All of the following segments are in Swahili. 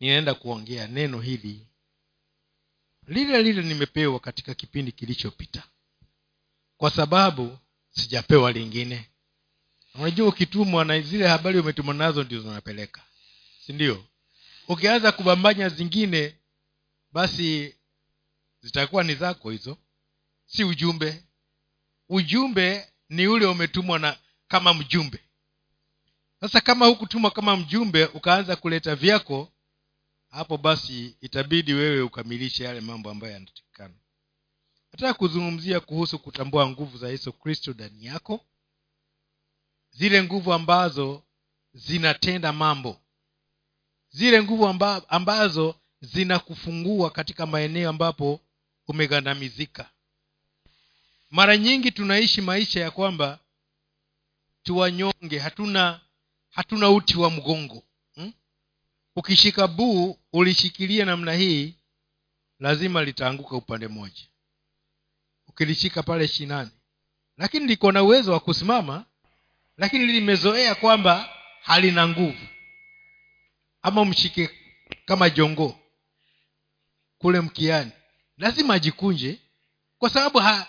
ninaenda kuongea neno hili. Lile lile nimepewa katika kipindi kilichopita. Kwa sababu sijapewa lingine. Unajua ukitumwa na zile habari umetumwa nazo ndio zinapeleka. Sindio ukianza kubambanya zingine basi zitakuwa ni zako hizo. Si ujumbe. Ujumbe ni ule umetumwa na kama mjumbe. Sasa kama hukutumwa kama mjumbe ukaanza kuleta vyako hapo basi itabidi wewe ukamilishe yale mambo ambayo yanatakikana nataka kuzungumzia kuhusu kutambua nguvu za yesu kristo ndani yako zile nguvu ambazo zinatenda mambo zile nguvu amba, ambazo zinakufungua katika maeneo ambapo umegandamizika mara nyingi tunaishi maisha ya kwamba tuwanyonge hatuna hatuna uti wa mgongo? Ukishika buu ulishikilia namna hii lazima litaanguka upande mmoja. Ukilishika pale shinani. Lakini liko na uwezo wa kusimama lakini limezoea kwamba halina nguvu. Ama mshike kama jongoo kule mkiani. Lazima ajikunje kwa sababu ha,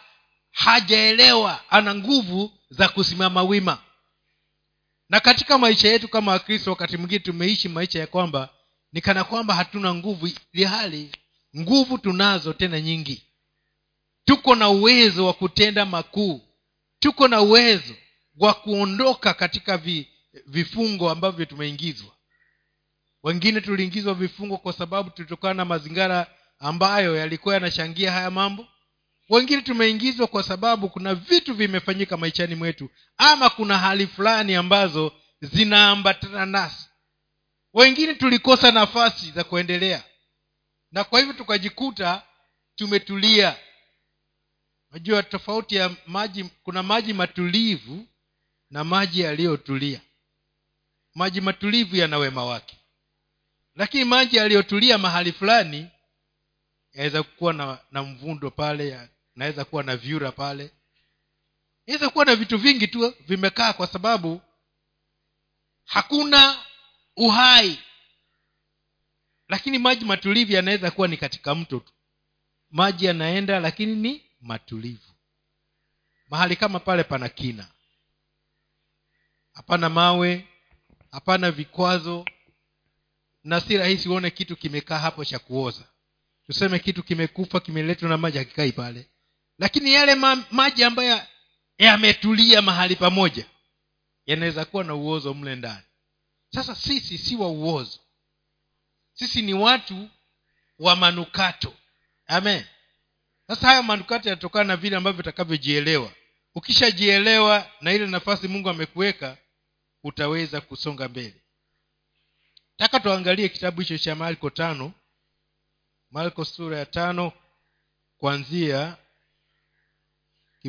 hajaelewa ana nguvu za kusimama wima na katika maisha yetu kama wakristo wakati mwingine tumeishi maisha ya kwamba ni kana kwamba hatuna nguvu ilihali nguvu tunazo tena nyingi. Tuko na uwezo wa kutenda makuu. Tuko na uwezo wa kuondoka katika vi, vifungo ambavyo tumeingizwa. Wengine tuliingizwa vifungo kwa sababu tulitokana na mazingira ambayo yalikuwa yanashangia haya mambo wengine tumeingizwa kwa sababu kuna vitu vimefanyika maishani mwetu ama kuna hali fulani ambazo zinaambatana nasi. Wengine tulikosa nafasi za kuendelea na kwa hivyo tukajikuta tumetulia. Najua tofauti ya maji kuna maji matulivu na maji yaliyotulia. Maji matulivu yana wema wake lakini maji yaliyotulia mahali fulani yaweza kuwa na, na mvundo pale naweza kuwa na vyura pale. Inaweza kuwa na vitu vingi tu vimekaa kwa sababu hakuna uhai. Lakini maji matulivu yanaweza kuwa ni katika mto tu. Maji yanaenda lakini ni matulivu. Mahali kama pale pana kina. Hapana mawe hapana vikwazo. Na si rahisi uone kitu kimekaa hapo cha kuoza. Tuseme kitu kimekufa kimeletwa na maji hakikai pale lakini yale ma, maji ambayo yametulia mahali pamoja yanaweza kuwa na uozo mle ndani. Sasa sisi si wa uozo. Sisi ni watu wa manukato. Amen. Sasa haya manukato yanatokana na vile ambavyo utakavyojielewa. Ukishajielewa na ile nafasi mungu amekuweka utaweza kusonga mbele. Taka tuangalie kitabu hicho cha marko tano. Marko sura ya tano kuanzia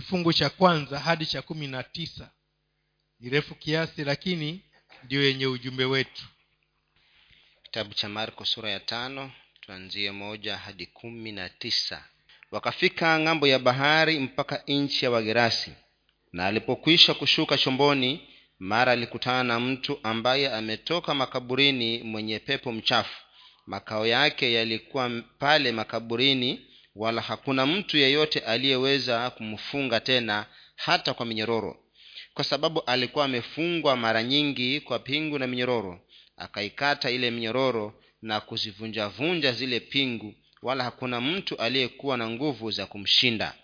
kifungu cha kwanza hadi cha kumi na tisa. Ni refu kiasi lakini ndiyo yenye ujumbe wetu. Kitabu cha marko sura ya tano tuanzie moja hadi kumi na tisa. Wakafika ng'ambo ya bahari mpaka nchi ya wagerasi na alipokwisha kushuka chomboni mara alikutana na mtu ambaye ametoka makaburini mwenye pepo mchafu. Makao yake yalikuwa pale makaburini wala hakuna mtu yeyote aliyeweza kumfunga tena hata kwa minyororo. Kwa sababu alikuwa amefungwa mara nyingi kwa pingu na minyororo akaikata ile minyororo na kuzivunjavunja zile pingu wala hakuna mtu aliyekuwa na nguvu za kumshinda.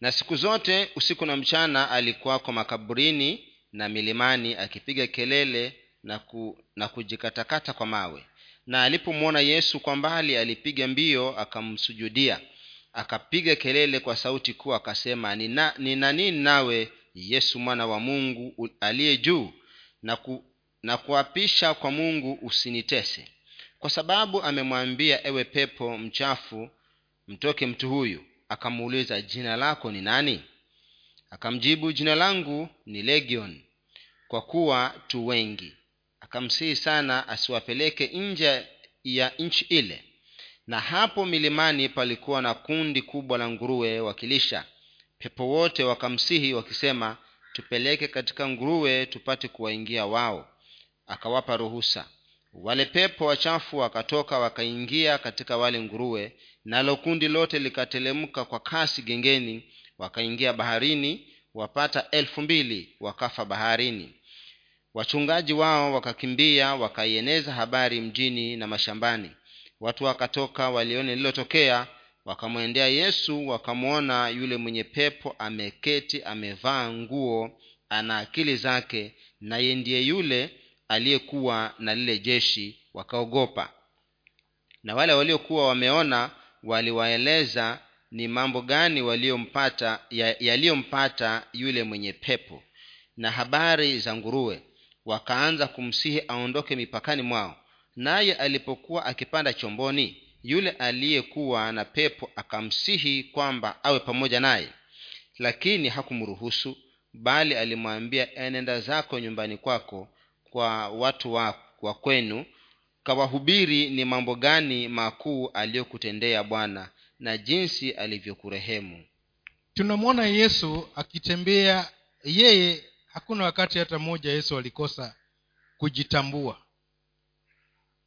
Na siku zote usiku na mchana alikuwako makaburini na milimani akipiga kelele na, ku, na kujikatakata kwa mawe na alipomwona yesu kwa mbali alipiga mbio akamsujudia. Akapiga kelele kwa sauti kuu akasema nina, nina nini nawe yesu mwana wa mungu aliye juu? Na, ku, na kuapisha kwa mungu usinitese. Kwa sababu amemwambia ewe pepo mchafu mtoke mtu huyu. Akamuuliza jina lako ni nani? Akamjibu jina langu ni legion kwa kuwa tu wengi akamsihi sana asiwapeleke nje ya nchi ile. Na hapo milimani palikuwa na kundi kubwa la nguruwe wakilisha. Pepo wote wakamsihi wakisema tupeleke katika nguruwe tupate kuwaingia wao. Akawapa ruhusa. Wale pepo wachafu wakatoka wakaingia katika wale nguruwe nalo kundi lote likatelemka kwa kasi gengeni wakaingia baharini wapata elfu mbili wakafa baharini wachungaji wao wakakimbia wakaieneza habari mjini na mashambani. Watu wakatoka walione lililotokea wakamwendea yesu wakamwona yule mwenye pepo ameketi amevaa nguo ana akili zake naye ndiye yule aliyekuwa na lile jeshi wakaogopa. Na wale waliokuwa wameona waliwaeleza ni mambo gani yaliyompata ya- yaliyompata yule mwenye pepo. Na habari za nguruwe wakaanza kumsihi aondoke mipakani mwao. Naye alipokuwa akipanda chomboni yule aliyekuwa na pepo akamsihi kwamba awe pamoja naye. Lakini hakumruhusu bali alimwambia enenda zako nyumbani kwako kwa watu wa, wa kwenu. Kawahubiri ni mambo gani makuu aliyokutendea bwana na jinsi alivyokurehemu. Tunamwona yesu akitembea yeye hakuna wakati hata mmoja yesu alikosa kujitambua.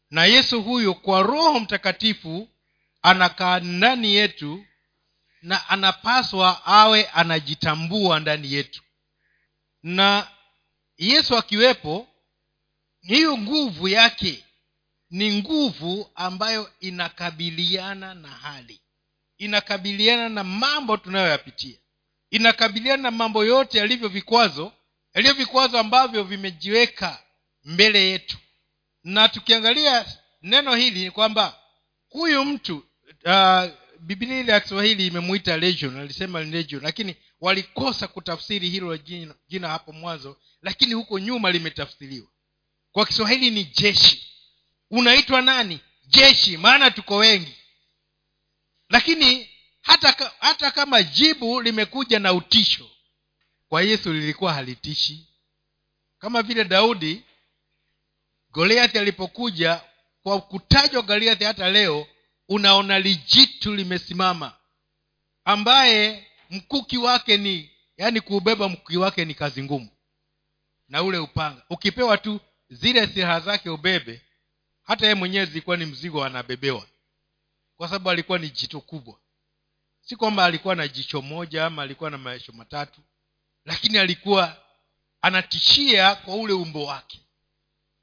Na yesu huyo kwa roho mtakatifu anakaa ndani yetu na anapaswa awe anajitambua ndani yetu. Na yesu akiwepo hiyo nguvu yake ni nguvu ambayo inakabiliana na hali. Inakabiliana na mambo tunayoyapitia. Inakabiliana na mambo yote yalivyo vikwazo yalivyo vikwazo ambavyo vimejiweka mbele yetu. Na tukiangalia neno hili ni kwamba huyu mtu uh, biblia ile ya kiswahili imemwita legion alisema legion lakini walikosa kutafsiri hilo jina, jina hapo mwanzo lakini huko nyuma limetafsiriwa. Kwa kiswahili ni jeshi. Unaitwa nani? Jeshi maana tuko wengi. Lakini hata, hata kama jibu limekuja na utisho kwa yesu lilikuwa halitishi. Kama vile daudi goliathi alipokuja kwa kutajwa goliathi hata leo unaona lijitu limesimama ambaye mkuki wake ni yaani kuubeba mkuki wake ni kazi ngumu. Na ule upanga ukipewa tu zile silaha zake ubebe hata yeye mwenyewe zilikuwa ni mzigo anabebewa kwa sababu alikuwa ni jicho kubwa. Si kwamba alikuwa na jicho moja ama alikuwa na maisho matatu lakini alikuwa anatishia kwa ule umbo wake.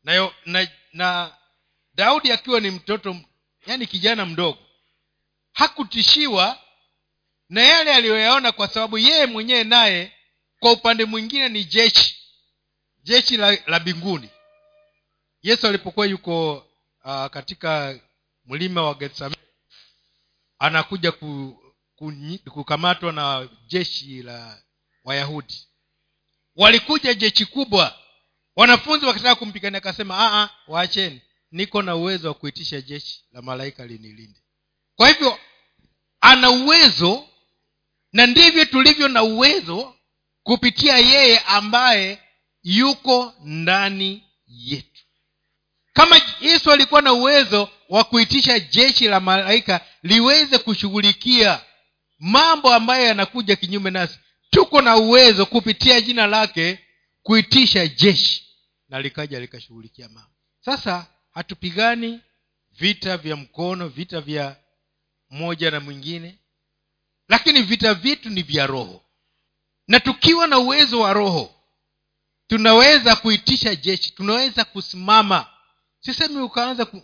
Na, na, na daudi akiwa ni mtoto yani kijana mdogo hakutishiwa na yale aliyoyaona kwa sababu yeye mwenyewe naye kwa upande mwingine ni jeshi jeshi la, la mbinguni. Yesu alipokuwa yuko uh, katika mlima wa getsamani anakuja ku, ku, kukamatwa na jeshi la wayahudi. Walikuja jeshi kubwa. Wanafunzi wakitaka kumpigania akasema "Ah, ah, waacheni. Niko na uwezo wa kuitisha jeshi la malaika linilinde. Kwa hivyo ana uwezo na ndivyo tulivyo na uwezo kupitia yeye ambaye yuko ndani yetu. Kama yesu alikuwa na uwezo wa kuitisha jeshi la malaika liweze kushughulikia mambo ambayo yanakuja kinyume nasi tuko na uwezo kupitia jina lake kuitisha jeshi. Na likaja likashughulikia mama sasa hatupigani vita vya mkono vita vya mmoja na mwingine. Lakini vita vyetu ni vya roho. Na tukiwa na uwezo wa roho tunaweza kuitisha jeshi tunaweza kusimama. Sisemi ukaanza ku...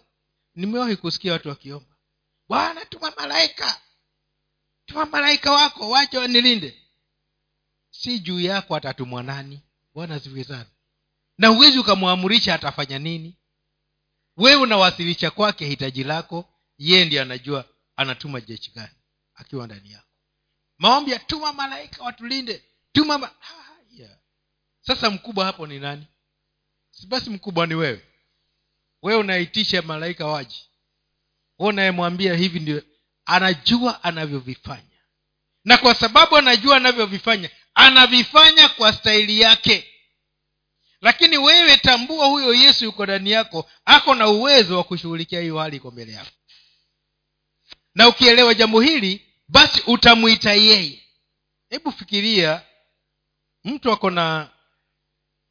nimewahi kusikia watu wakiomba bwana tuma malaika tuma malaika wako wacha wanilinde si juu yako atatumwa nani? Bwana asifiwe sana. Na huwezi ukamwamurisha atafanya nini? Wewe unawasilisha kwake hitaji lako yeye ndiye anajua anatuma jeshi gani akiwa ndani yako. Maombi tuma malaika watulinde tuma ma... ha, yeah. sasa mkubwa hapo ni nani? Si basi mkubwa ni wewe. Wewe unaitisha malaika waji we unayemwambia hivi ndio anajua anavyovifanya. Na kwa sababu anajua anavyovifanya anavifanya kwa staili yake. Lakini wewe tambua huyo yesu yuko ndani yako ako na uwezo wa kushughulikia hiyo hali iko mbele yako. Na ukielewa jambo hili basi utamwita yeye. Hebu fikiria mtu ako na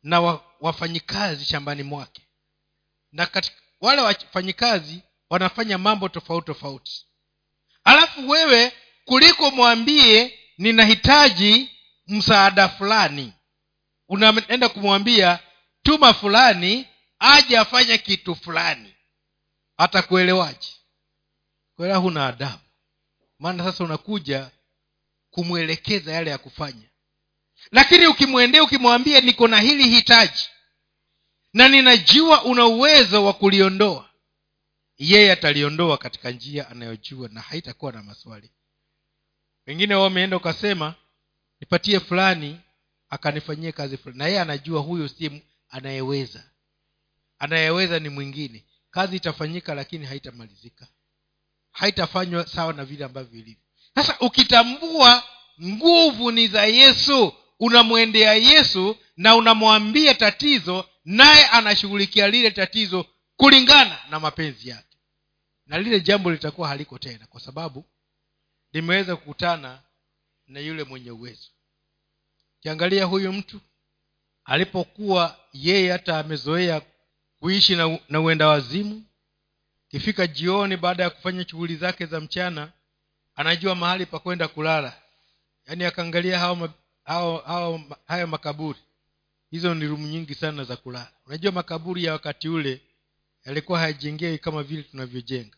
na wa, wafanyikazi shambani mwake. Na katika, wale wafanyikazi wanafanya mambo tofauti tofauti. Alafu wewe kuliko mwambie ninahitaji msaada fulani. Unaenda kumwambia tuma fulani aje afanye kitu fulani. Atakuelewaje? Kuelewa huna adabu. Maana sasa unakuja kumwelekeza yale ya kufanya. Lakini ukimwendea ukimwambia niko na hili hitaji na ninajua una uwezo wa kuliondoa yeye ataliondoa katika njia anayojua na haitakuwa na maswali. Pengine wao umeenda ukasema nipatie fulani akanifanyie kazi fulani. Na yeye anajua huyo si anayeweza. Anayeweza ni mwingine. Kazi itafanyika lakini haitamalizika. Haitafanywa sawa na vile ambavyo ilivyo. Sasa ukitambua nguvu ni za yesu unamwendea yesu na unamwambia tatizo naye anashughulikia lile tatizo kulingana na mapenzi yake. Na lile jambo litakuwa haliko tena kwa sababu limeweza kukutana na yule mwenye uwezo. Kiangalia huyu mtu alipokuwa yeye hata amezoea kuishi na, na uenda wazimu ikifika jioni baada ya kufanya shughuli zake za mchana anajua mahali pa kwenda kulala. Yaani akaangalia hao, hao, hao, hayo makaburi. Hizo ni rumu nyingi sana za kulala. Unajua makaburi ya wakati ule yalikuwa hayajengewi kama vile tunavyojenga.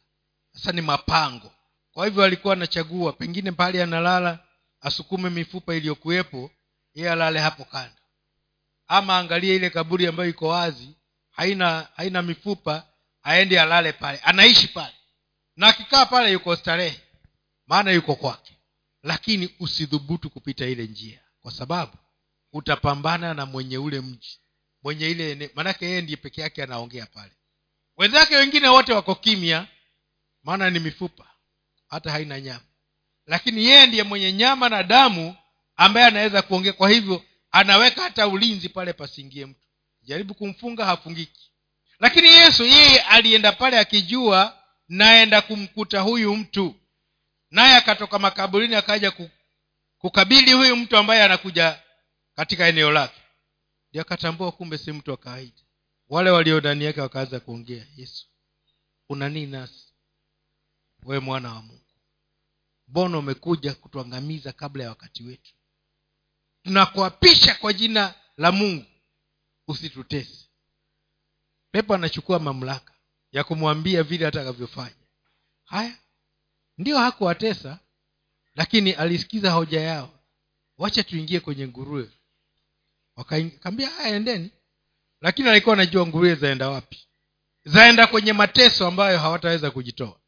Sasa ni mapango. Kwa hivyo alikuwa anachagua pengine pahali analala asukume mifupa iliyokuwepo yeye alale hapo kando. Ama angalie ile kaburi ambayo iko wazi haina haina mifupa aende alale pale. Anaishi pale. Na akikaa pale yuko starehe maana yuko kwake. Lakini usidhubutu kupita ile njia kwa sababu utapambana na mwenye ule mji mwenye ile maanake yeye ndiye peke yake anaongea pale. Wenzake wengine wote wako kimya maana ni mifupa hata haina nyama lakini yeye ndiye mwenye nyama na damu ambaye anaweza kuongea. Kwa hivyo anaweka hata ulinzi pale pasingie mtu. Jaribu kumfunga hafungiki. Lakini yesu yeye alienda pale akijua naenda kumkuta huyu mtu. Naye akatoka makaburini akaja kukabili huyu mtu ambaye anakuja katika eneo lake. Ndio akatambua kumbe si mtu wa kawaida. Wale walio ndani yake wakaanza kuongea yesu una nini nasi? Wewe mwana wa mungu mbona umekuja kutuangamiza kabla ya wakati wetu? Tunakuapisha kwa jina la mungu. Usitutesi. Pepo anachukua mamlaka ya kumwambia vile atakavyofanya. Haya ndio hakuwatesa lakini alisikiza hoja yao. Wacha tuingie kwenye nguruwe. Wakaambia haya endeni. Lakini alikuwa anajua nguruwe zaenda wapi? Zaenda kwenye mateso ambayo hawataweza kujitoa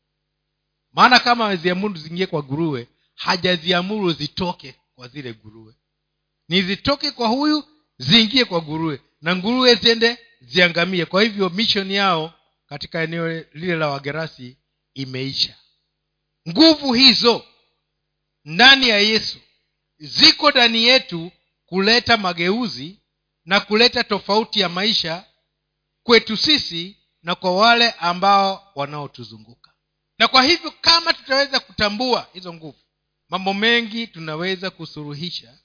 maana kama ameziamuru ziingie kwa nguruwe hajaziamuru zitoke kwa zile nguruwe. Ni zitoke kwa huyu ziingie kwa nguruwe. Na nguruwe ziende ziangamie. Kwa hivyo mission yao katika eneo lile la wagerasi imeisha. Nguvu hizo ndani ya yesu ziko ndani yetu kuleta mageuzi na kuleta tofauti ya maisha kwetu sisi na kwa wale ambao wanaotuzunguka na kwa hivyo kama tutaweza kutambua hizo nguvu mambo mengi tunaweza kusuruhisha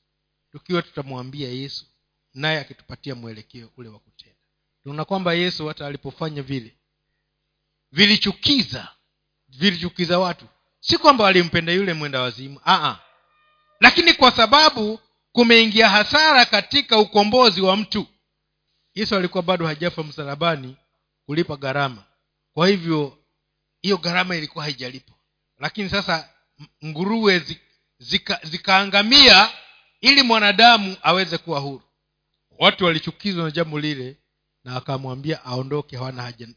tukiwa tutamwambia yesu naye akitupatia mwelekeo ule wa kutenda. Tunaona kwamba yesu hata alipofanya vile vilichukiza vilichukiza watu. Si kwamba walimpenda yule mwenda wazimu Aa. lakini kwa sababu kumeingia hasara katika ukombozi wa mtu yesu alikuwa bado hajafa msalabani kulipa gharama. Kwa hivyo hiyo gharama ilikuwa haijalipo lakini sasa nguruwe zika, zikaangamia ili mwanadamu aweze kuwa huru. Watu walichukizwa na jambo lile na akamwambia aondoke hawana haja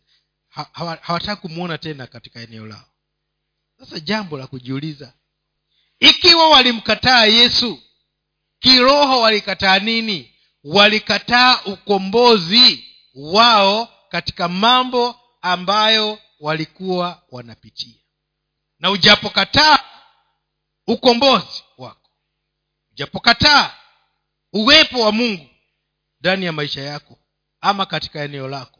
hawataki kumwona tena katika eneo lao. Sasa jambo la kujiuliza ikiwa walimkataa yesu kiroho walikataa nini? Walikataa ukombozi wao katika mambo ambayo walikuwa wanapitia. Na ujapokataa ukombozi wako. Ujapokataa uwepo wa mungu ndani ya maisha yako ama katika eneo lako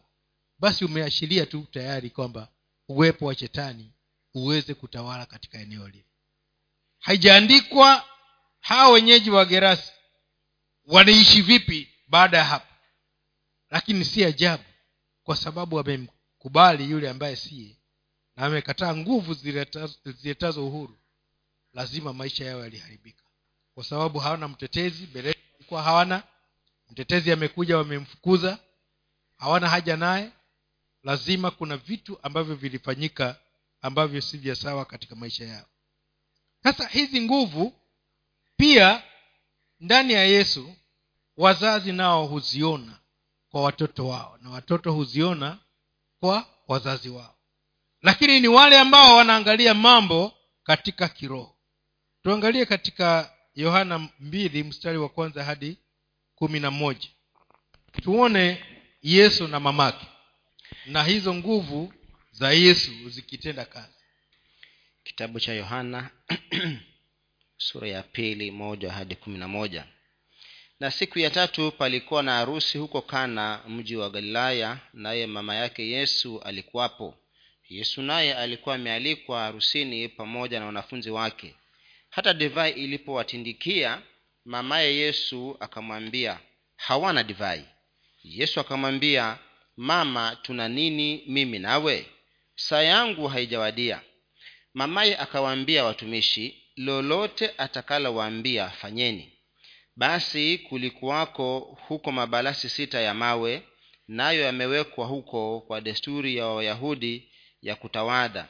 basi umeashiria tu tayari kwamba uwepo wa shetani uweze kutawala katika eneo lile. Haijaandikwa hawa wenyeji wa gerasi wanaishi vipi baada ya hapo lakini si ajabu kwa sababu amemkubali yule ambaye siye. Na amekataa nguvu ziletazo uhuru lazima maisha yao yaliharibika. Kwa sababu hawana mtetezi walikuwa hawana. Mtetezi amekuja wamemfukuza hawana haja naye. Lazima kuna vitu ambavyo vilifanyika ambavyo si vya sawa katika maisha yao. Sasa hizi nguvu pia ndani ya yesu wazazi nao huziona kwa watoto wao na watoto huziona kwa wazazi wao. Lakini ni wale ambao wanaangalia mambo katika kiroho. Tuangalie katika yohana mbili mstari wa kwanza hadi kumi na moja. Tuone yesu na mamake na hizo nguvu za yesu zikitenda kazi. Kitabu cha yohana sura ya pili moja hadi kumi na moja na siku ya tatu palikuwa na harusi huko kana mji wa galilaya naye mama yake yesu alikuwapo. Yesu naye alikuwa amealikwa harusini pamoja na wanafunzi wake. Hata divai ilipowatindikia mamaye yesu akamwambia hawana divai. Yesu akamwambia mama tuna nini mimi nawe? Saa yangu haijawadia. Mamaye akawaambia watumishi lolote atakalowaambia fanyeni basi kulikuwako huko mabalasi sita ya mawe nayo yamewekwa huko kwa desturi ya wayahudi ya kutawadha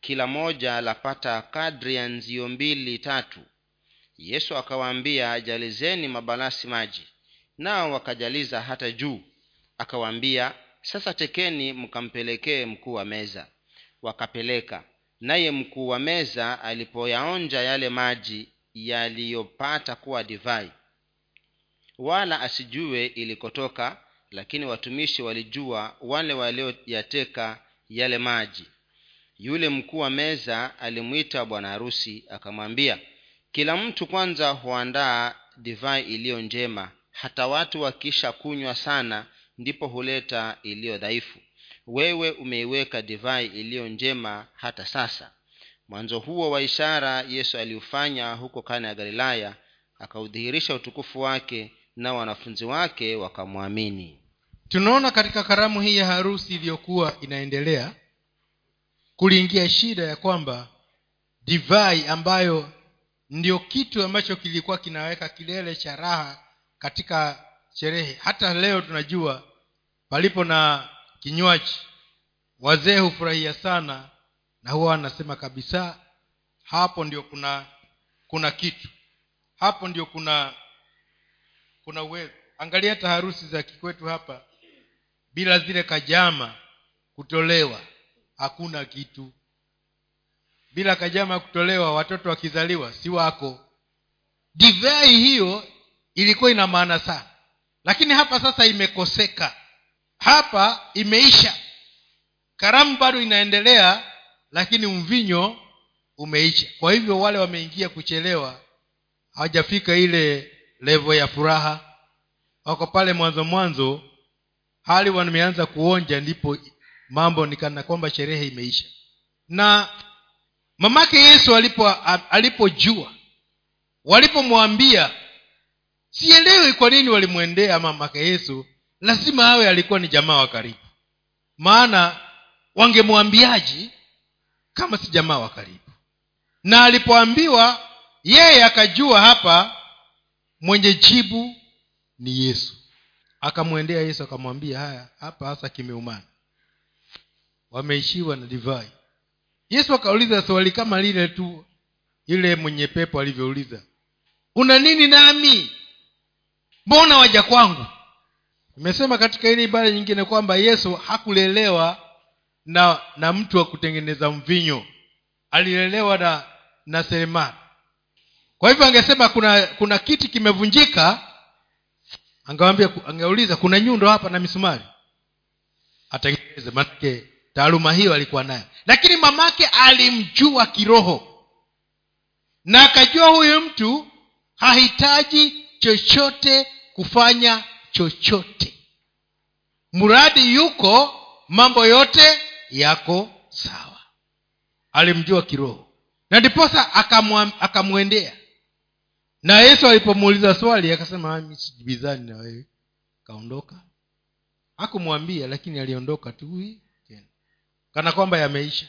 kila moja lapata kadri ya nzio mbili tatu. Yesu akawaambia jalizeni mabalasi maji. Nao wakajaliza hata juu. Akawaambia sasa tekeni mkampelekee mkuu wa meza. Wakapeleka. Naye mkuu wa meza alipoyaonja yale maji yaliyopata kuwa divai wala asijue ilikotoka lakini watumishi walijua wale walioyateka yale maji. Yule mkuu wa meza alimwita bwana harusi akamwambia kila mtu kwanza huandaa divai iliyo njema hata watu wakisha kunywa sana ndipo huleta iliyo dhaifu. Wewe umeiweka divai iliyo njema hata sasa. Mwanzo huo wa ishara yesu aliufanya huko kana ya galilaya akaudhihirisha utukufu wake na wanafunzi wake wakamwamini. Tunaona katika karamu hii ya harusi iliyokuwa inaendelea kuliingia shida ya kwamba divai ambayo ndio kitu ambacho kilikuwa kinaweka kilele cha raha katika sherehe. Hata leo tunajua palipo na kinywaji wazee hufurahia sana na huwa wanasema kabisa hapo ndio kuna kuna kitu. Hapo ndio kuna kuna uwezo angalia hata harusi za kikwetu hapa. Bila zile kajama kutolewa hakuna kitu. Bila kajama kutolewa watoto wakizaliwa si wako. Divai hiyo ilikuwa ina maana sana. Lakini hapa sasa imekoseka. Hapa imeisha. Karamu bado inaendelea lakini mvinyo umeisha. Kwa hivyo wale wameingia kuchelewa hawajafika ile levo ya furaha. Wako pale mwanzo mwanzo hali wameanza kuonja ndipo mambo nikana kwamba sherehe imeisha. Na mamake yesu alipo alipojua walipomwambia sielewi kwa nini walimwendea mamake yesu lazima awe alikuwa ni jamaa wa karibu. Maana wangemwambiaji kama si jamaa wa karibu? Na alipoambiwa yeye akajua hapa mwenye jibu ni yesu. Akamwendea yesu akamwambia haya hapa hasa kimeumana. Wameishiwa na divai. Yesu akauliza swali kama lile tu yule mwenye pepo alivyouliza una nini nami? Mbona waja kwangu? Imesema katika ile ibara nyingine kwamba yesu hakulelewa na na mtu wa kutengeneza mvinyo. Alilelewa na na seremala kwa hivyo angesema kuna kuna kiti kimevunjika angewambia angeuliza kuna nyundo hapa na misumari. Atengeneze manake taaluma hiyo alikuwa nayo. Lakini mamake alimjua kiroho. Na akajua huyu mtu hahitaji chochote kufanya chochote. Mradi yuko mambo yote yako sawa. Alimjua kiroho. Na ndiposa akamwendea na yesu alipomuuliza swali akasema mi na wewe. Kaondoka. Hakumwambia lakini aliondoka tu tena. Kana kwamba yameisha.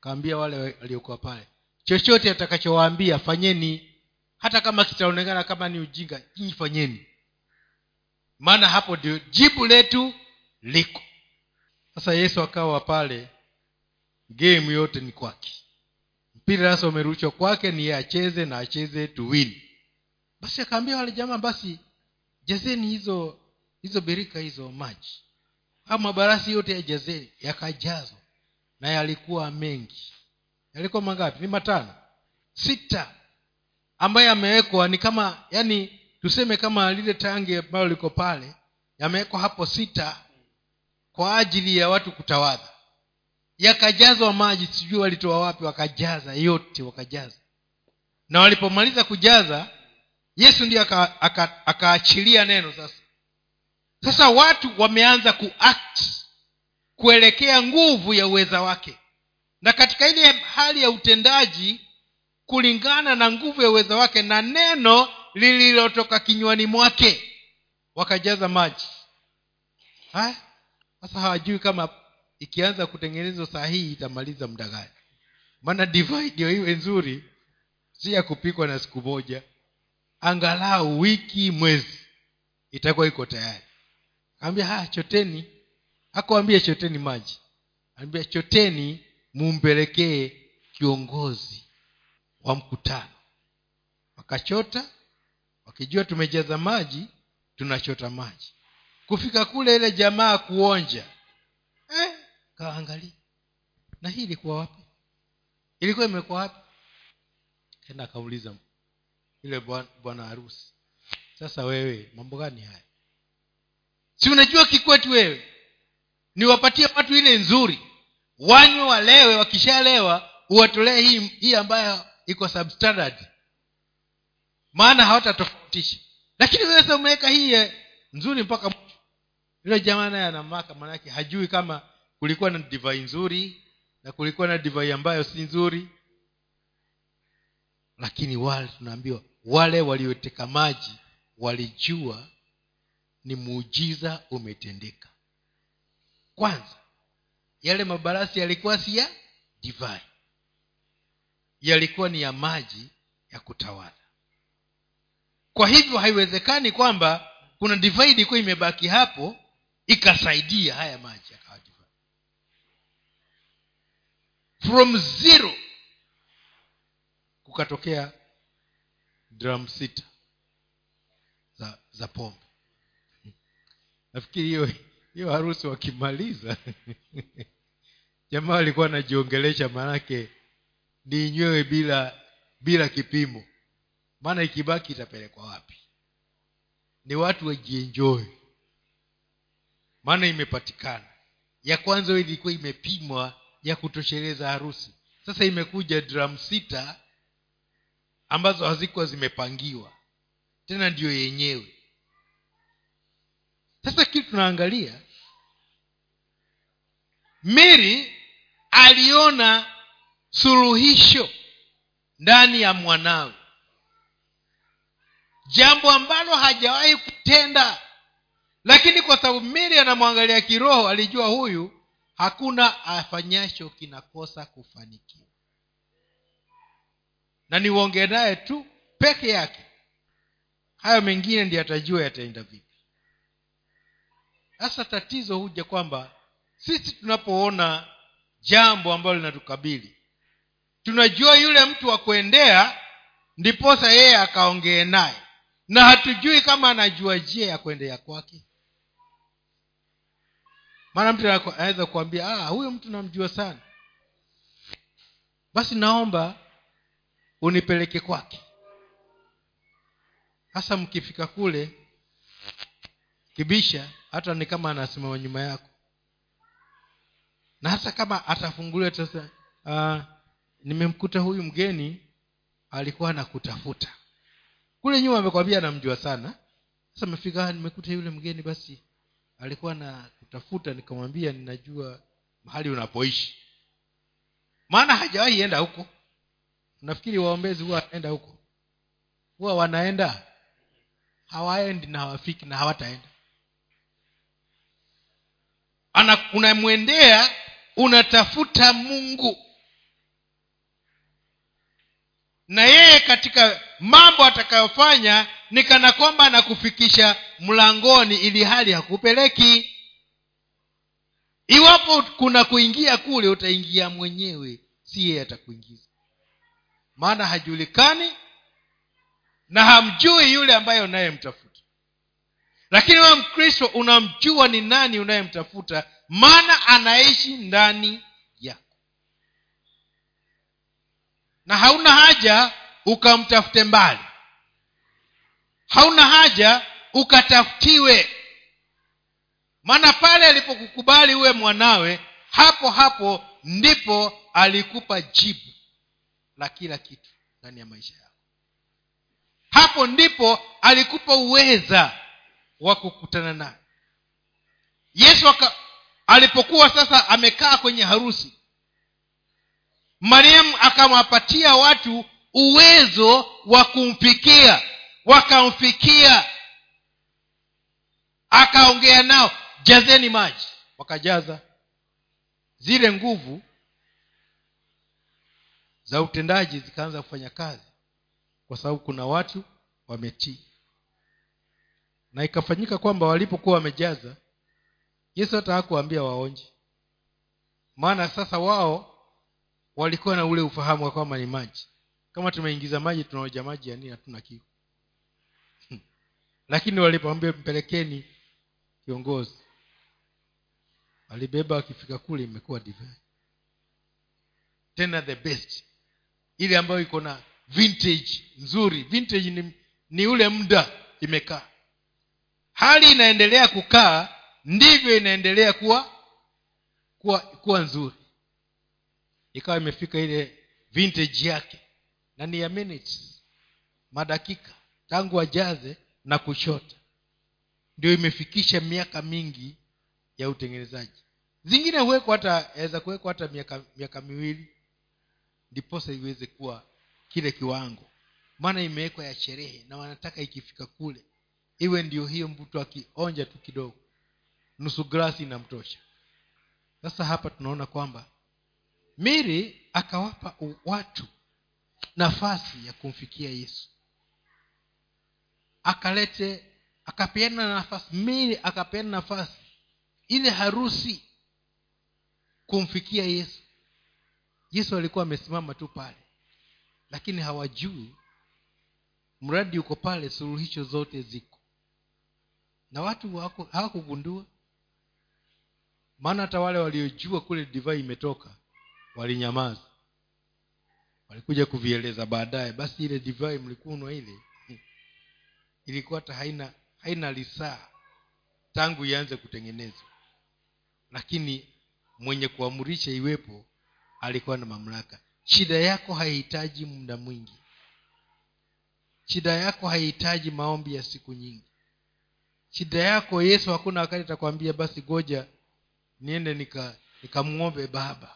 Kaambia wale waliokuwa pale chochote atakachowaambia fanyeni. Hata kama kitaonekana kama ni ujinga nyinyi fanyeni. Maana hapo ndio jibu letu liko. Sasa yesu akawa pale game yote ni kwake mpira sasa umerushwa kwake ni acheze na acheze tuwini basi akaambia wale jamaa basi jazeni hizo hizo birika hizo maji. Au mabarasi yote ya jazeni yakajazwa na yalikuwa mengi. Yalikuwa mangapi? Ni matano. Sita. Ambayo yamewekwa ni kama yani tuseme kama lile tangi ambayo liko pale yamewekwa hapo sita kwa ajili ya watu kutawadha yakajazwa maji sijui walitoa wapi wakajaza yote wakajaza. Na walipomaliza kujaza yesu ndiye akaachilia aka, neno sasa. Sasa watu wameanza kuact kuelekea nguvu ya uweza wake. Na katika ile hali ya utendaji kulingana na nguvu ya uweza wake na neno lililotoka kinywani mwake wakajaza maji. Haya sasa hawajui kama ikianza kutengenezwa saa hii itamaliza muda gani? Maana divai ndio iwe nzuri si ya kupikwa na siku moja. Angalau wiki mwezi itakuwa iko tayari. Kaambia haya choteni. Hakuambia choteni maji. Ambia choteni mumpelekee kiongozi wa mkutano. Wakachota wakijua tumejaza maji tunachota maji. Kufika kule ile jamaa kuonja eh, kaangalia na hii ilikuwa wapi? Ilikuwa imekuwa wapi? Tena akauliza yule bwana harusi sasa wewe mambo gani haya? Si unajua kikwetu wewe? Niwapatie watu ile nzuri. Wanywe walewe wakishalewa uwatolee hii hii ambayo iko substandard. Maana hawatatofautisha. Lakini sasa umeweka hii nzuri mpaka mwisho. Yule jamaa naye anamaka maanake hajui kama kulikuwa na divai nzuri na kulikuwa na divai ambayo si nzuri. Lakini wale tunaambiwa wale walioteka maji walijua ni muujiza umetendeka. Kwanza yale mabarasi yalikuwa si ya divai. Yalikuwa ni ya maji ya kutawala. Kwa hivyo haiwezekani kwamba kuna divai ilikuwa imebaki hapo ikasaidia haya maji yakawa from zero kukatokea dram sita za za pombe. Nafikiri hiyo hiyo harusi wakimaliza jamaa walikuwa anajiongelesha maanake niinywewe bila bila kipimo. Maana ikibaki itapelekwa wapi? Ni watu wajienjoi maana imepatikana. Ya kwanza ilikuwa imepimwa ya kutosheleza harusi. Sasa imekuja dram sita ambazo hazikuwa zimepangiwa. Tena ndiyo yenyewe. Sasa kitu tunaangalia miri aliona suluhisho ndani ya mwanawe. Jambo ambalo hajawahi kutenda. Lakini kwa sababu miri anamwangalia kiroho alijua huyu hakuna afanyacho kinakosa kufanikiwa. Na niuongee naye tu peke yake. Hayo mengine ndi atajua yataenda vipi. Sasa tatizo huja kwamba sisi tunapoona jambo ambalo linatukabili tunajua yule mtu wa kuendea ndiposa yeye akaongee naye. Na hatujui kama anajua njia ya kuendea kwake maana mtu anaweza kuambia ah, huyo mtu namjua sana. Basi naomba unipeleke kwake. Hasa mkifika kule kibisha hata ni kama anasimama nyuma yako. Na hata kama atafunguliwa sasa uh, nimemkuta huyu mgeni alikuwa anakutafuta. Kule nyuma amekwambia anamjua sana. Sasa mefika nimekuta yule mgeni basi alikuwa na kutafuta nikamwambia ninajua mahali unapoishi. Maana hajawahi enda huko. Nafikiri waombezi huwa wanaenda huko. Huwa wanaenda. Hawaendi na hawafiki na hawataenda. Unamwendea unatafuta mungu na yeye katika mambo atakayofanya ni kana kwamba anakufikisha mlangoni ili hali hakupeleki. Iwapo kuna kuingia kule utaingia mwenyewe si yeye atakuingiza. Maana hajulikani na hamjui yule ambaye unayemtafuta. Lakini wewe mkristo unamjua ni nani unayemtafuta maana anaishi ndani yako na hauna haja ukamtafute mbali. Hauna haja ukatafutiwe. Maana pale alipokukubali uwe mwanawe hapo hapo ndipo alikupa jibu la kila kitu ndani ya maisha yako. Hapo ndipo alikupa uweza wa kukutana naye. Yesu alipokuwa sasa amekaa kwenye harusi mariamu akawapatia watu uwezo wa kumfikia wakamfikia. Akaongea nao jazeni maji. Wakajaza zile nguvu za utendaji zikaanza kufanya kazi kwa sababu kuna watu wametii. Na ikafanyika kwamba walipokuwa wamejaza yesu hata hakuambia waonje. Maana sasa wao walikuwa na ule ufahamu wa kwamba ni maji. Kama tumeingiza maji tunaoja maji ya nini hatuna kiu. Lakini walipowambia mpelekeni kiongozi. Walibeba wakifika kule imekuwa divai tena the best. Ile ambayo iko na vintage nzuri. Vintage ni, ni ule muda imekaa. Hali inaendelea kukaa ndivyo inaendelea kuwa kuwa kuwa nzuri ikawa imefika ile vintage yake. Na ni ya minutes madakika tangu ajaze na kushota ndio imefikisha miaka mingi ya utengenezaji. Zingine huwekwa hata aweza kuwekwa hata miaka miaka miwili ndiposa iweze kuwa kile kiwango. Maana imewekwa ya sherehe na wanataka ikifika kule iwe ndio hiyo mtu akionja tu kidogo. Nusu grasi inamtosha. Sasa hapa tunaona kwamba miri akawapa watu nafasi ya kumfikia yesu. Akalete akapeana nafasi miri akapeana nafasi ile harusi kumfikia yesu. Yesu alikuwa amesimama tu pale lakini hawajui mradi uko pale suluhisho zote ziko. Na watu hawakugundua maana hata wale waliojua kule divai imetoka walinyamaza. Walikuja kuvieleza baadaye basi ile divai mlikunwa ile ilikuwa hata haina haina lisaa tangu ianze kutengenezwa. Lakini mwenye kuamurisha iwepo alikuwa na mamlaka. Shida yako haihitaji muda mwingi. Shida yako haihitaji maombi ya siku nyingi. Shida yako yesu hakuna wakati atakwambia basi goja niende nika nikamwombe baba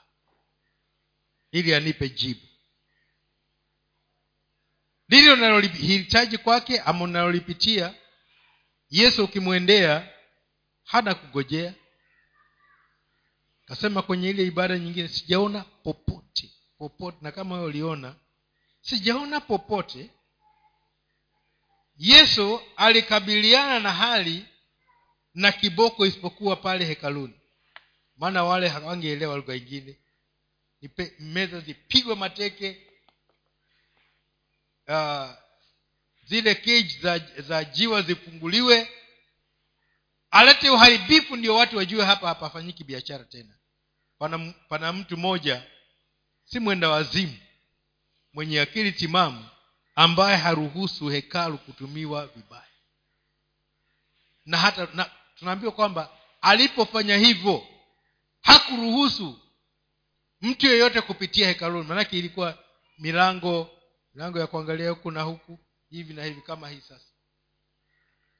ili anipe jibu. Lilo nalohitaji kwake ama unalolipitia yesu ukimwendea hana kugojea. Kasema kwenye ile ibada nyingine sijaona popote popote. Na kama uliona sijaona popote. Yesu alikabiliana na hali na kiboko isipokuwa pale hekaluni. Maana wale hawangeelewa lugha ingine meza zipigwe mateke. Uh, zile cage za, za jiwa zifunguliwe. Alete uharibifu ndio watu wajue hapa hapafanyiki biashara tena. Pana, pana mtu mmoja si mwenda wazimu mwenye akili timamu ambaye haruhusu hekalu kutumiwa vibaya. Na hata na, tunaambiwa kwamba alipofanya hivyo hakuruhusu mtu yeyote kupitia hekaluni maanake ilikuwa milango milango ya kuangalia huku na huku hivi na hivi kama hii sasa.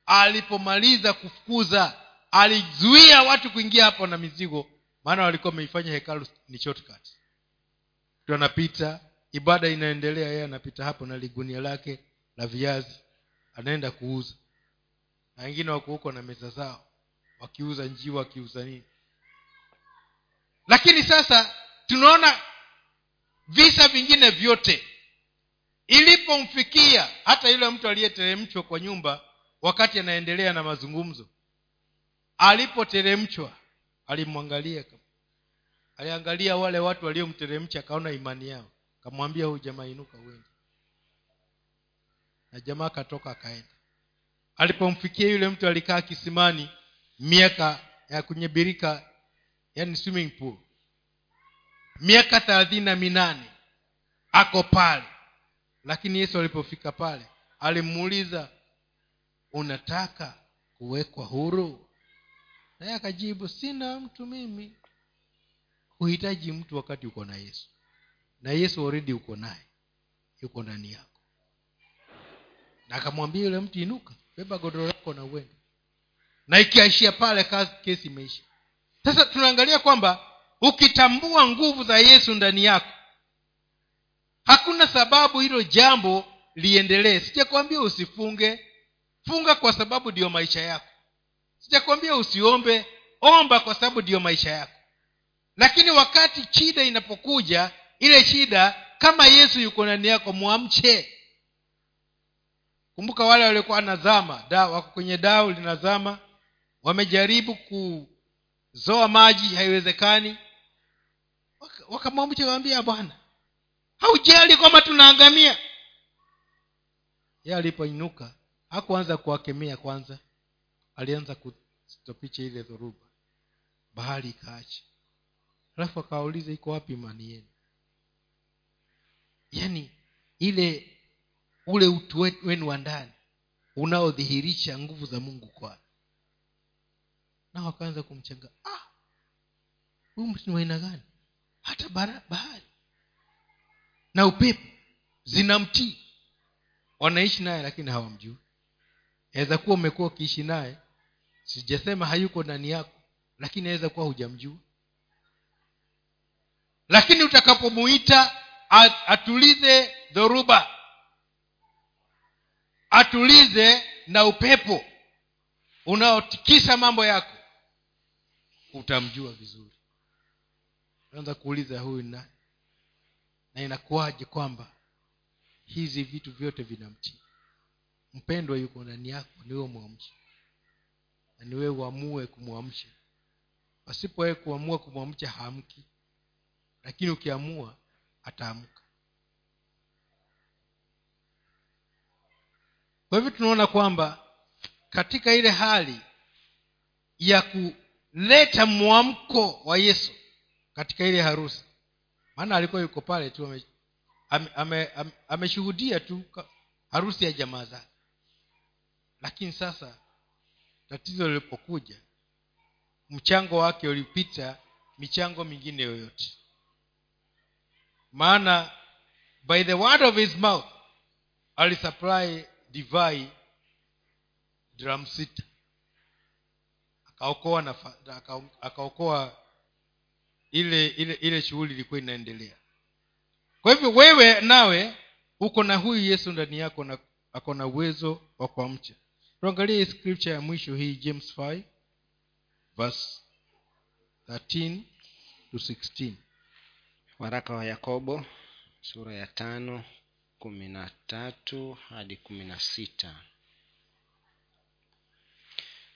Alipomaliza kufukuza alizuia watu kuingia hapo na mizigo maana walikuwa wameifanya hekalu ni shortcut. Mtu anapita ibada inaendelea yeye anapita hapo na ligunia lake la viazi anaenda kuuza. Na wengine wako huko na meza zao wakiuza njiwa wakiuza nini. Lakini sasa tunaona visa vingine vyote. Ilipomfikia hata yule mtu aliyeteremshwa kwa nyumba wakati anaendelea na mazungumzo alipoteremshwa alimwangalia aliangalia wale watu waliomteremsha akaona imani yao. Kamwambia huyu jamaa inuka uende. Na jamaa akatoka akaenda. Alipomfikia yule mtu alikaa kisimani miaka ya kunyebirika yani swimming pool miaka thelathini na minane ako pale. Lakini yesu alipofika pale alimuuliza unataka kuwekwa huru? Naye akajibu sina mtu mimi. Huhitaji mtu wakati uko na yesu. Na yesu already uko naye yuko ndani yako. Na akamwambia yule mtu inuka beba godoro lako na uende. Na ikiaishia pale kesi imeisha. Sasa tunaangalia kwamba ukitambua nguvu za yesu ndani yako hakuna sababu hilo jambo liendelee. Sijakwambia usifunge. Funga kwa sababu ndiyo maisha yako. Sijakwambia usiombe. Omba kwa sababu ndiyo maisha yako. Lakini wakati shida inapokuja ile shida kama yesu yuko ndani yako mwamche. Kumbuka wale waliokuwa wanazama wako kwenye dau linazama wamejaribu kuzoa maji haiwezekani wakamwamcha wambia bwana. Haujali kwamba tunaangamia. Ye alipoinuka hakuanza kuwakemea kwanza. Alianza kustopisha ile dhoruba. Bahari ikaacha. Alafu akawauliza iko wapi imani yenu? Yaani ile ule utu wenu wa ndani unaodhihirisha nguvu za mungu kwa nao wakaanza kumchanga ah! Mtu ni waina gani hata bahari. Na upepo. Zinamtii. Wanaishi naye lakini hawamjui. Aweza kuwa umekuwa ukiishi naye. Sijasema hayuko ndani yako. Lakini aweza kuwa hujamjua. Lakini utakapomuita atulize dhoruba. Atulize na upepo. Unaotikisa mambo yako. Utamjua vizuri unaanza kuuliza huyu nani na inakuwaje kwamba hizi vitu vyote vinamtii? Mpendwa yuko ndani yako niwe mwamshe. Na niwe uamue kumwamsha. Pasipo kuamua kumwamsha haamki. Lakini ukiamua ataamka. Kwa hivyo tunaona kwamba katika ile hali ya kuleta mwamko wa yesu katika ile harusi. Maana alikuwa yuko pale tu ameshuhudia ame, ame, ame tu harusi ya jamaa zake. Lakini sasa tatizo lilipokuja mchango wake ulipita michango mingine yoyote. Maana by the word of his mouth alisupply divai dram sita akaokoa akaokoa ile ile ile shughuli ilikuwa inaendelea. Kwa hivyo wewe nawe uko na huyu yesu ndani yako na ako na uwezo wa kuamcha tuangalie scripture ya mwisho hii james 5 verse 13 to 16 waraka wa yakobo sura ya tano kumi na tatu hadi kumi na sita.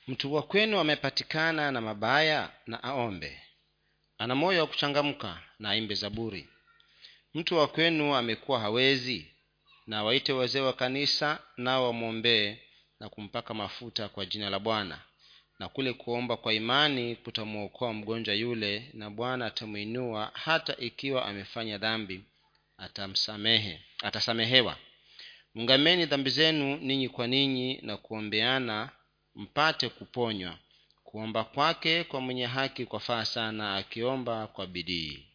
Mtu wa kwenu amepatikana na mabaya na aombe ana moyo wa kuchangamka na aimbe zaburi. Mtu wa kwenu amekuwa hawezi na waite wazee wa kanisa nao wamwombee na kumpaka mafuta kwa jina la bwana. Na kule kuomba kwa imani kutamwokoa mgonjwa yule na bwana atamwinua hata ikiwa amefanya dhambi atamsamehe atasamehewa. Mungameni dhambi zenu ninyi kwa ninyi na kuombeana mpate kuponywa kuomba kwake kwa mwenye haki kwafaa sana akiomba kwa bidii.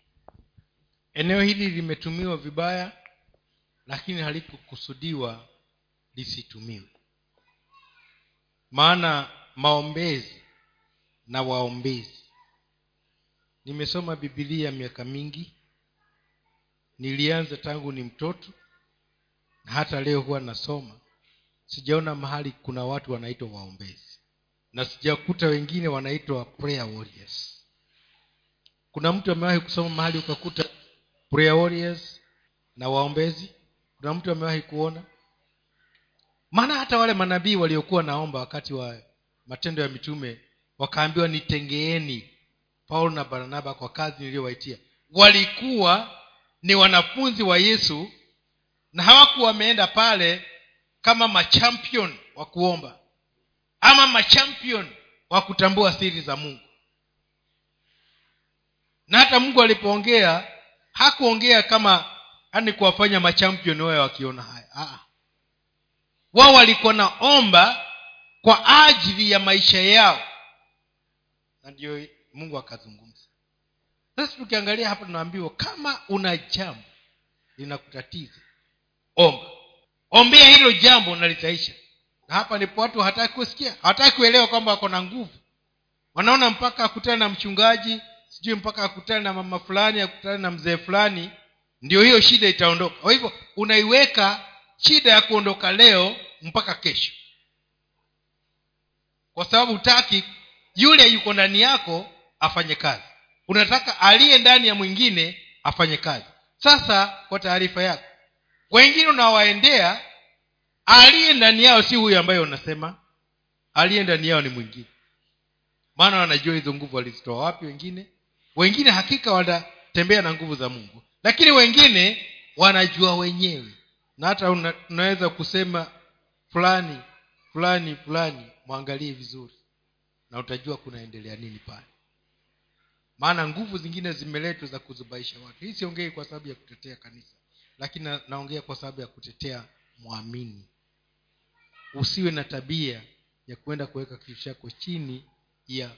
Eneo hili limetumiwa vibaya lakini halikukusudiwa lisitumiwe. Maana maombezi na waombezi. Nimesoma bibilia miaka mingi. Nilianza tangu ni mtoto na hata leo huwa nasoma. Sijaona mahali kuna watu wanaitwa waombezi na sijakuta wengine wanaitwa prayer warriors. Kuna mtu amewahi kusoma mahali ukakuta prayer warriors na waombezi? Kuna mtu amewahi kuona? Maana hata wale manabii waliokuwa naomba wakati wa matendo ya mitume wakaambiwa nitengeeni paulo na barnaba kwa kazi niliyowaitia. Walikuwa ni wanafunzi wa yesu na hawakuwa wameenda pale kama machampion wa kuomba ama machampion wa kutambua siri za mungu. Na hata mungu alipoongea hakuongea kama yani kuwafanya machampion wawe wakiona haya. Wao walikuwa naomba kwa ajili ya maisha yao. Na ndio mungu akazungumza. Sasa tukiangalia hapa tunaambiwa kama una jambo linakutatiza omba. Ombea hilo jambo nalitaisha na hapa ndipo watu hawataki kusikia hawataki kuelewa kwamba wako na nguvu. Wanaona mpaka akutane na mchungaji sijui mpaka akutane na mama fulani akutane na mzee fulani ndio hiyo shida itaondoka. Kwa hivyo unaiweka shida ya kuondoka leo mpaka kesho. Kwa sababu hutaki yule yuko ndani yako afanye kazi. Unataka aliye ndani ya mwingine afanye kazi. Sasa kwa taarifa yako wengine unawaendea aliye ndani yao si huyo ambaye unasema. Aliye ndani yao ni mwingine. Maana wanajua hizo nguvu walizitoa wapi wengine. Wengine hakika wanatembea na nguvu za mungu. Lakini wengine wanajua wenyewe. Na hata una, unaweza kusema fulani fulani fulani mwangalie vizuri. Na utajua kunaendelea nini pale. Maana nguvu zingine zimeletwa za kuzubaisha watu. Hii siongei kwa sababu ya kutetea kanisa. Lakini na, naongea kwa sababu ya kutetea mwamini usiwe na tabia ya kwenda kuweka kitu chako chini ya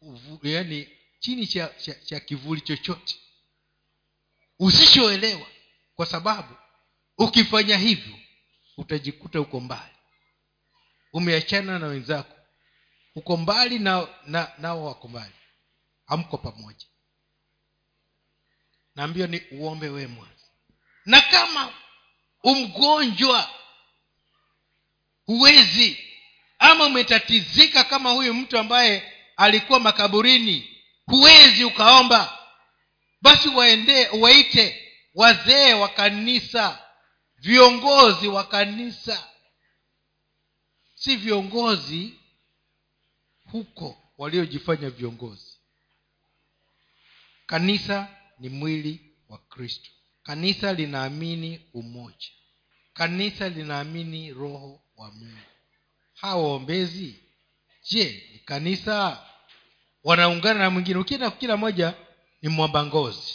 uvu, yaani chini cha, cha, cha kivuli chochote. Usichoelewa kwa sababu ukifanya hivyo utajikuta uko mbali. Umeachana na wenzako uko mbali na na nao wako mbali. Hamko pamoja. Naambia ni uombe wee mwanzo na kama umgonjwa huwezi. Ama umetatizika kama huyu mtu ambaye alikuwa makaburini. Huwezi ukaomba. Basi waende waite wazee wa kanisa viongozi wa kanisa. Si viongozi huko waliojifanya viongozi. Kanisa ni mwili wa kristo. Kanisa linaamini umoja. Kanisa linaamini roho wa mungu. Hawa waombezi je ni kanisa? Wanaungana na mwingine. Ukienda kila moja ni mwamba ngozi.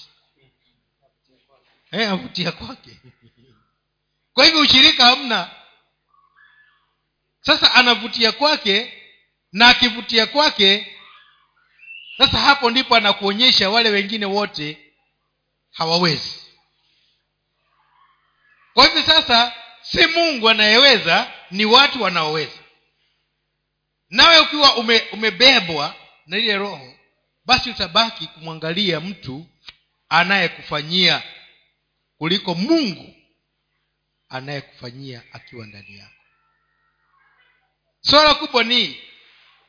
Eh, avutia kwake. Kwa hivyo ushirika hamna. Sasa anavutia kwake na akivutia kwake sasa hapo ndipo anakuonyesha wale wengine wote hawawezi. Kwa hivyo sasa si mungu anayeweza ni watu wanaoweza. Nawe ukiwa ume, umebebwa na ile roho basi utabaki kumwangalia mtu anayekufanyia kuliko mungu anayekufanyia akiwa ndani yako. Swala kubwa ni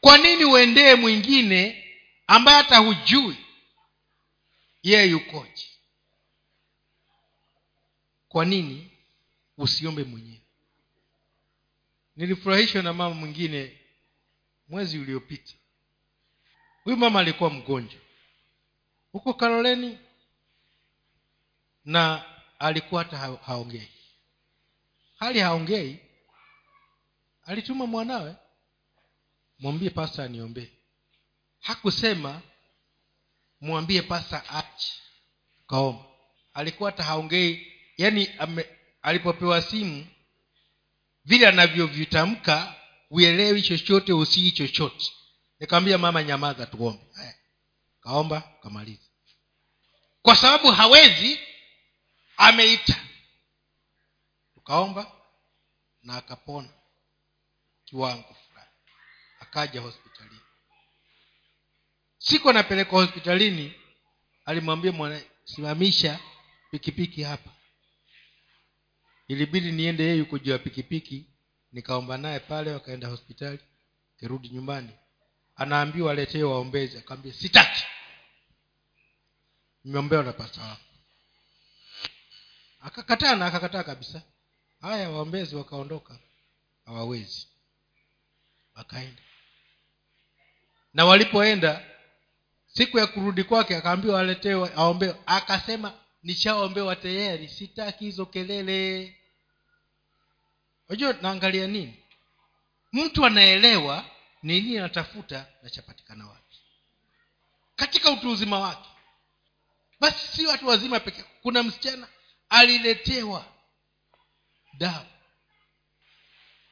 kwa nini uendee mwingine ambaye hata hujui yeye yukoje? Kwa nini usiombe mwenyewe nilifurahishwa na mama mwingine mwezi uliopita. Huyu mama alikuwa mgonjwa. Huko karoleni na alikuwa hata ha- haongei. Hali haongei alituma mwanawe mwambie pasta aniombee. Hakusema mwambie pasta achi kaoma. Alikuwa hata haongei yaani alipopewa simu vile anavyovitamka uelewi chochote usii chochote. Nikamwambia mama nyamaza tuombe. Kaomba kamaliza kwa sababu hawezi ameita. Tukaomba na akapona kiwango fulani. Akaja hospitalini. Siku anapelekwa hospitalini alimwambia mwana simamisha pikipiki hapa ilibidi niende yeye yuko juu ya pikipiki nikaomba naye pale wakaenda hospitali kirudi nyumbani. Anaambiwa aletee waombezi akaambia sitaki. Nimeombewa na pasta wako akakataa na akakataa kabisa. Haya waombezi wakaondoka. Hawawezi. Wakaenda. Na walipoenda siku ya kurudi kwake akaambiwa aletewe aombewe akasema nishaombewa tayari sitaki hizo kelele. Unajua naangalia nini? Mtu anaelewa ni nini anatafuta na chapatikana wapi. Katika utu uzima wake. Basi si watu wazima peke kuna msichana aliletewa dawa.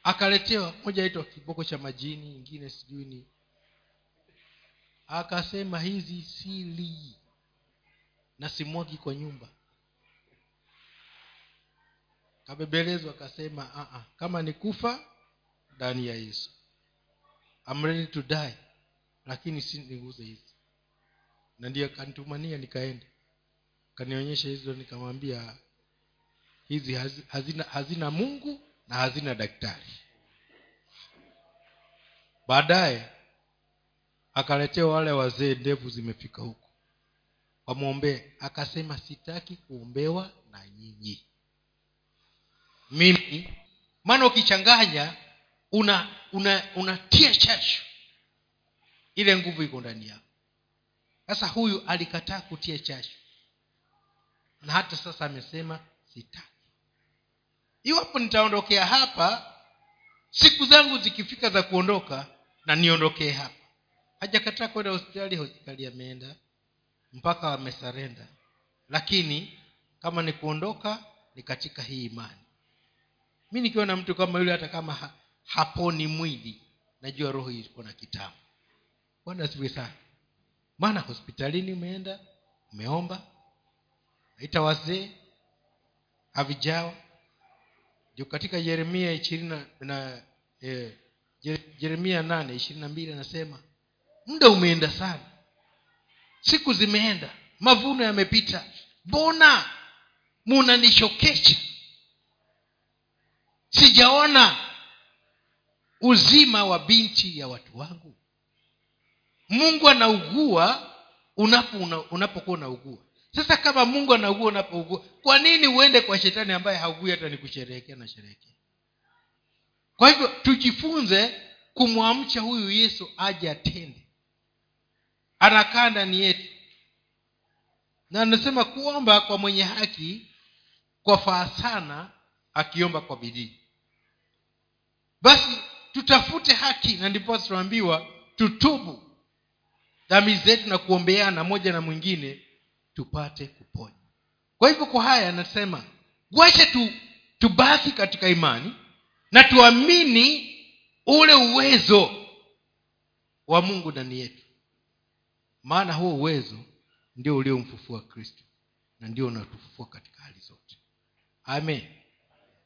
Akaletewa moja aitwa kiboko cha majini ingine sijui ni. Akasema hizi sili na simwagi kwa nyumba. Kabebelezwa akasema "Ah, ah, kama ni kufa ndani ya yesu. I'm ready to die lakini si niguze hizi na ndiyo akanitumania nikaenda. Kanionyesha hizo nikamwambia hizi hazina, hazina mungu na hazina daktari. Baadaye akaletea wale wazee ndevu zimefika huku wamwombee. Akasema sitaki kuombewa na nyinyi. Mimi maana ukichanganya una una unatia chachu ile nguvu iko ndani yako. Sasa huyu alikataa kutia chachu na hata sasa amesema sitaki. Iwapo nitaondokea hapa siku zangu zikifika za kuondoka na niondokee hapa. Hajakataa kwenda hospitali hospitali ameenda mpaka wamesarenda lakini kama ni kuondoka ni katika hii imani. Mi nikiwa na mtu kama yule hata kama ha, haponi mwili najua roho iko na kitamu bwana asifiwe sana. Maana hospitalini umeenda umeomba naita wazee havijawa. Ndio katika yeremia na eh, jeremia nane ishirini na mbili anasema muda umeenda sana siku zimeenda mavuno yamepita. Mbona munanishokesha sijaona uzima wa binti ya watu wangu. Mungu anaugua unapo una- unapokuwa unaugua. Sasa kama mungu anaugua unapougua kwa nini uende kwa shetani ambaye haugui hata ni kusherehekea na sherehekea kwa hivyo tujifunze kumwamcha huyu yesu aje atende anakaa ndani yetu. Na anasema kuomba kwa mwenye haki kwa faa sana akiomba kwa bidii. Basi tutafute haki na ndipo tunaambiwa tutubu. Dhambi zetu na kuombeana moja na mwingine tupate kuponywa kwa hivyo kwa haya anasema wache tu tubaki katika imani na tuamini ule uwezo wa mungu ndani yetu maana huo uwezo ndio uliomfufua kristo na ndio unatufufua katika hali zote. Amen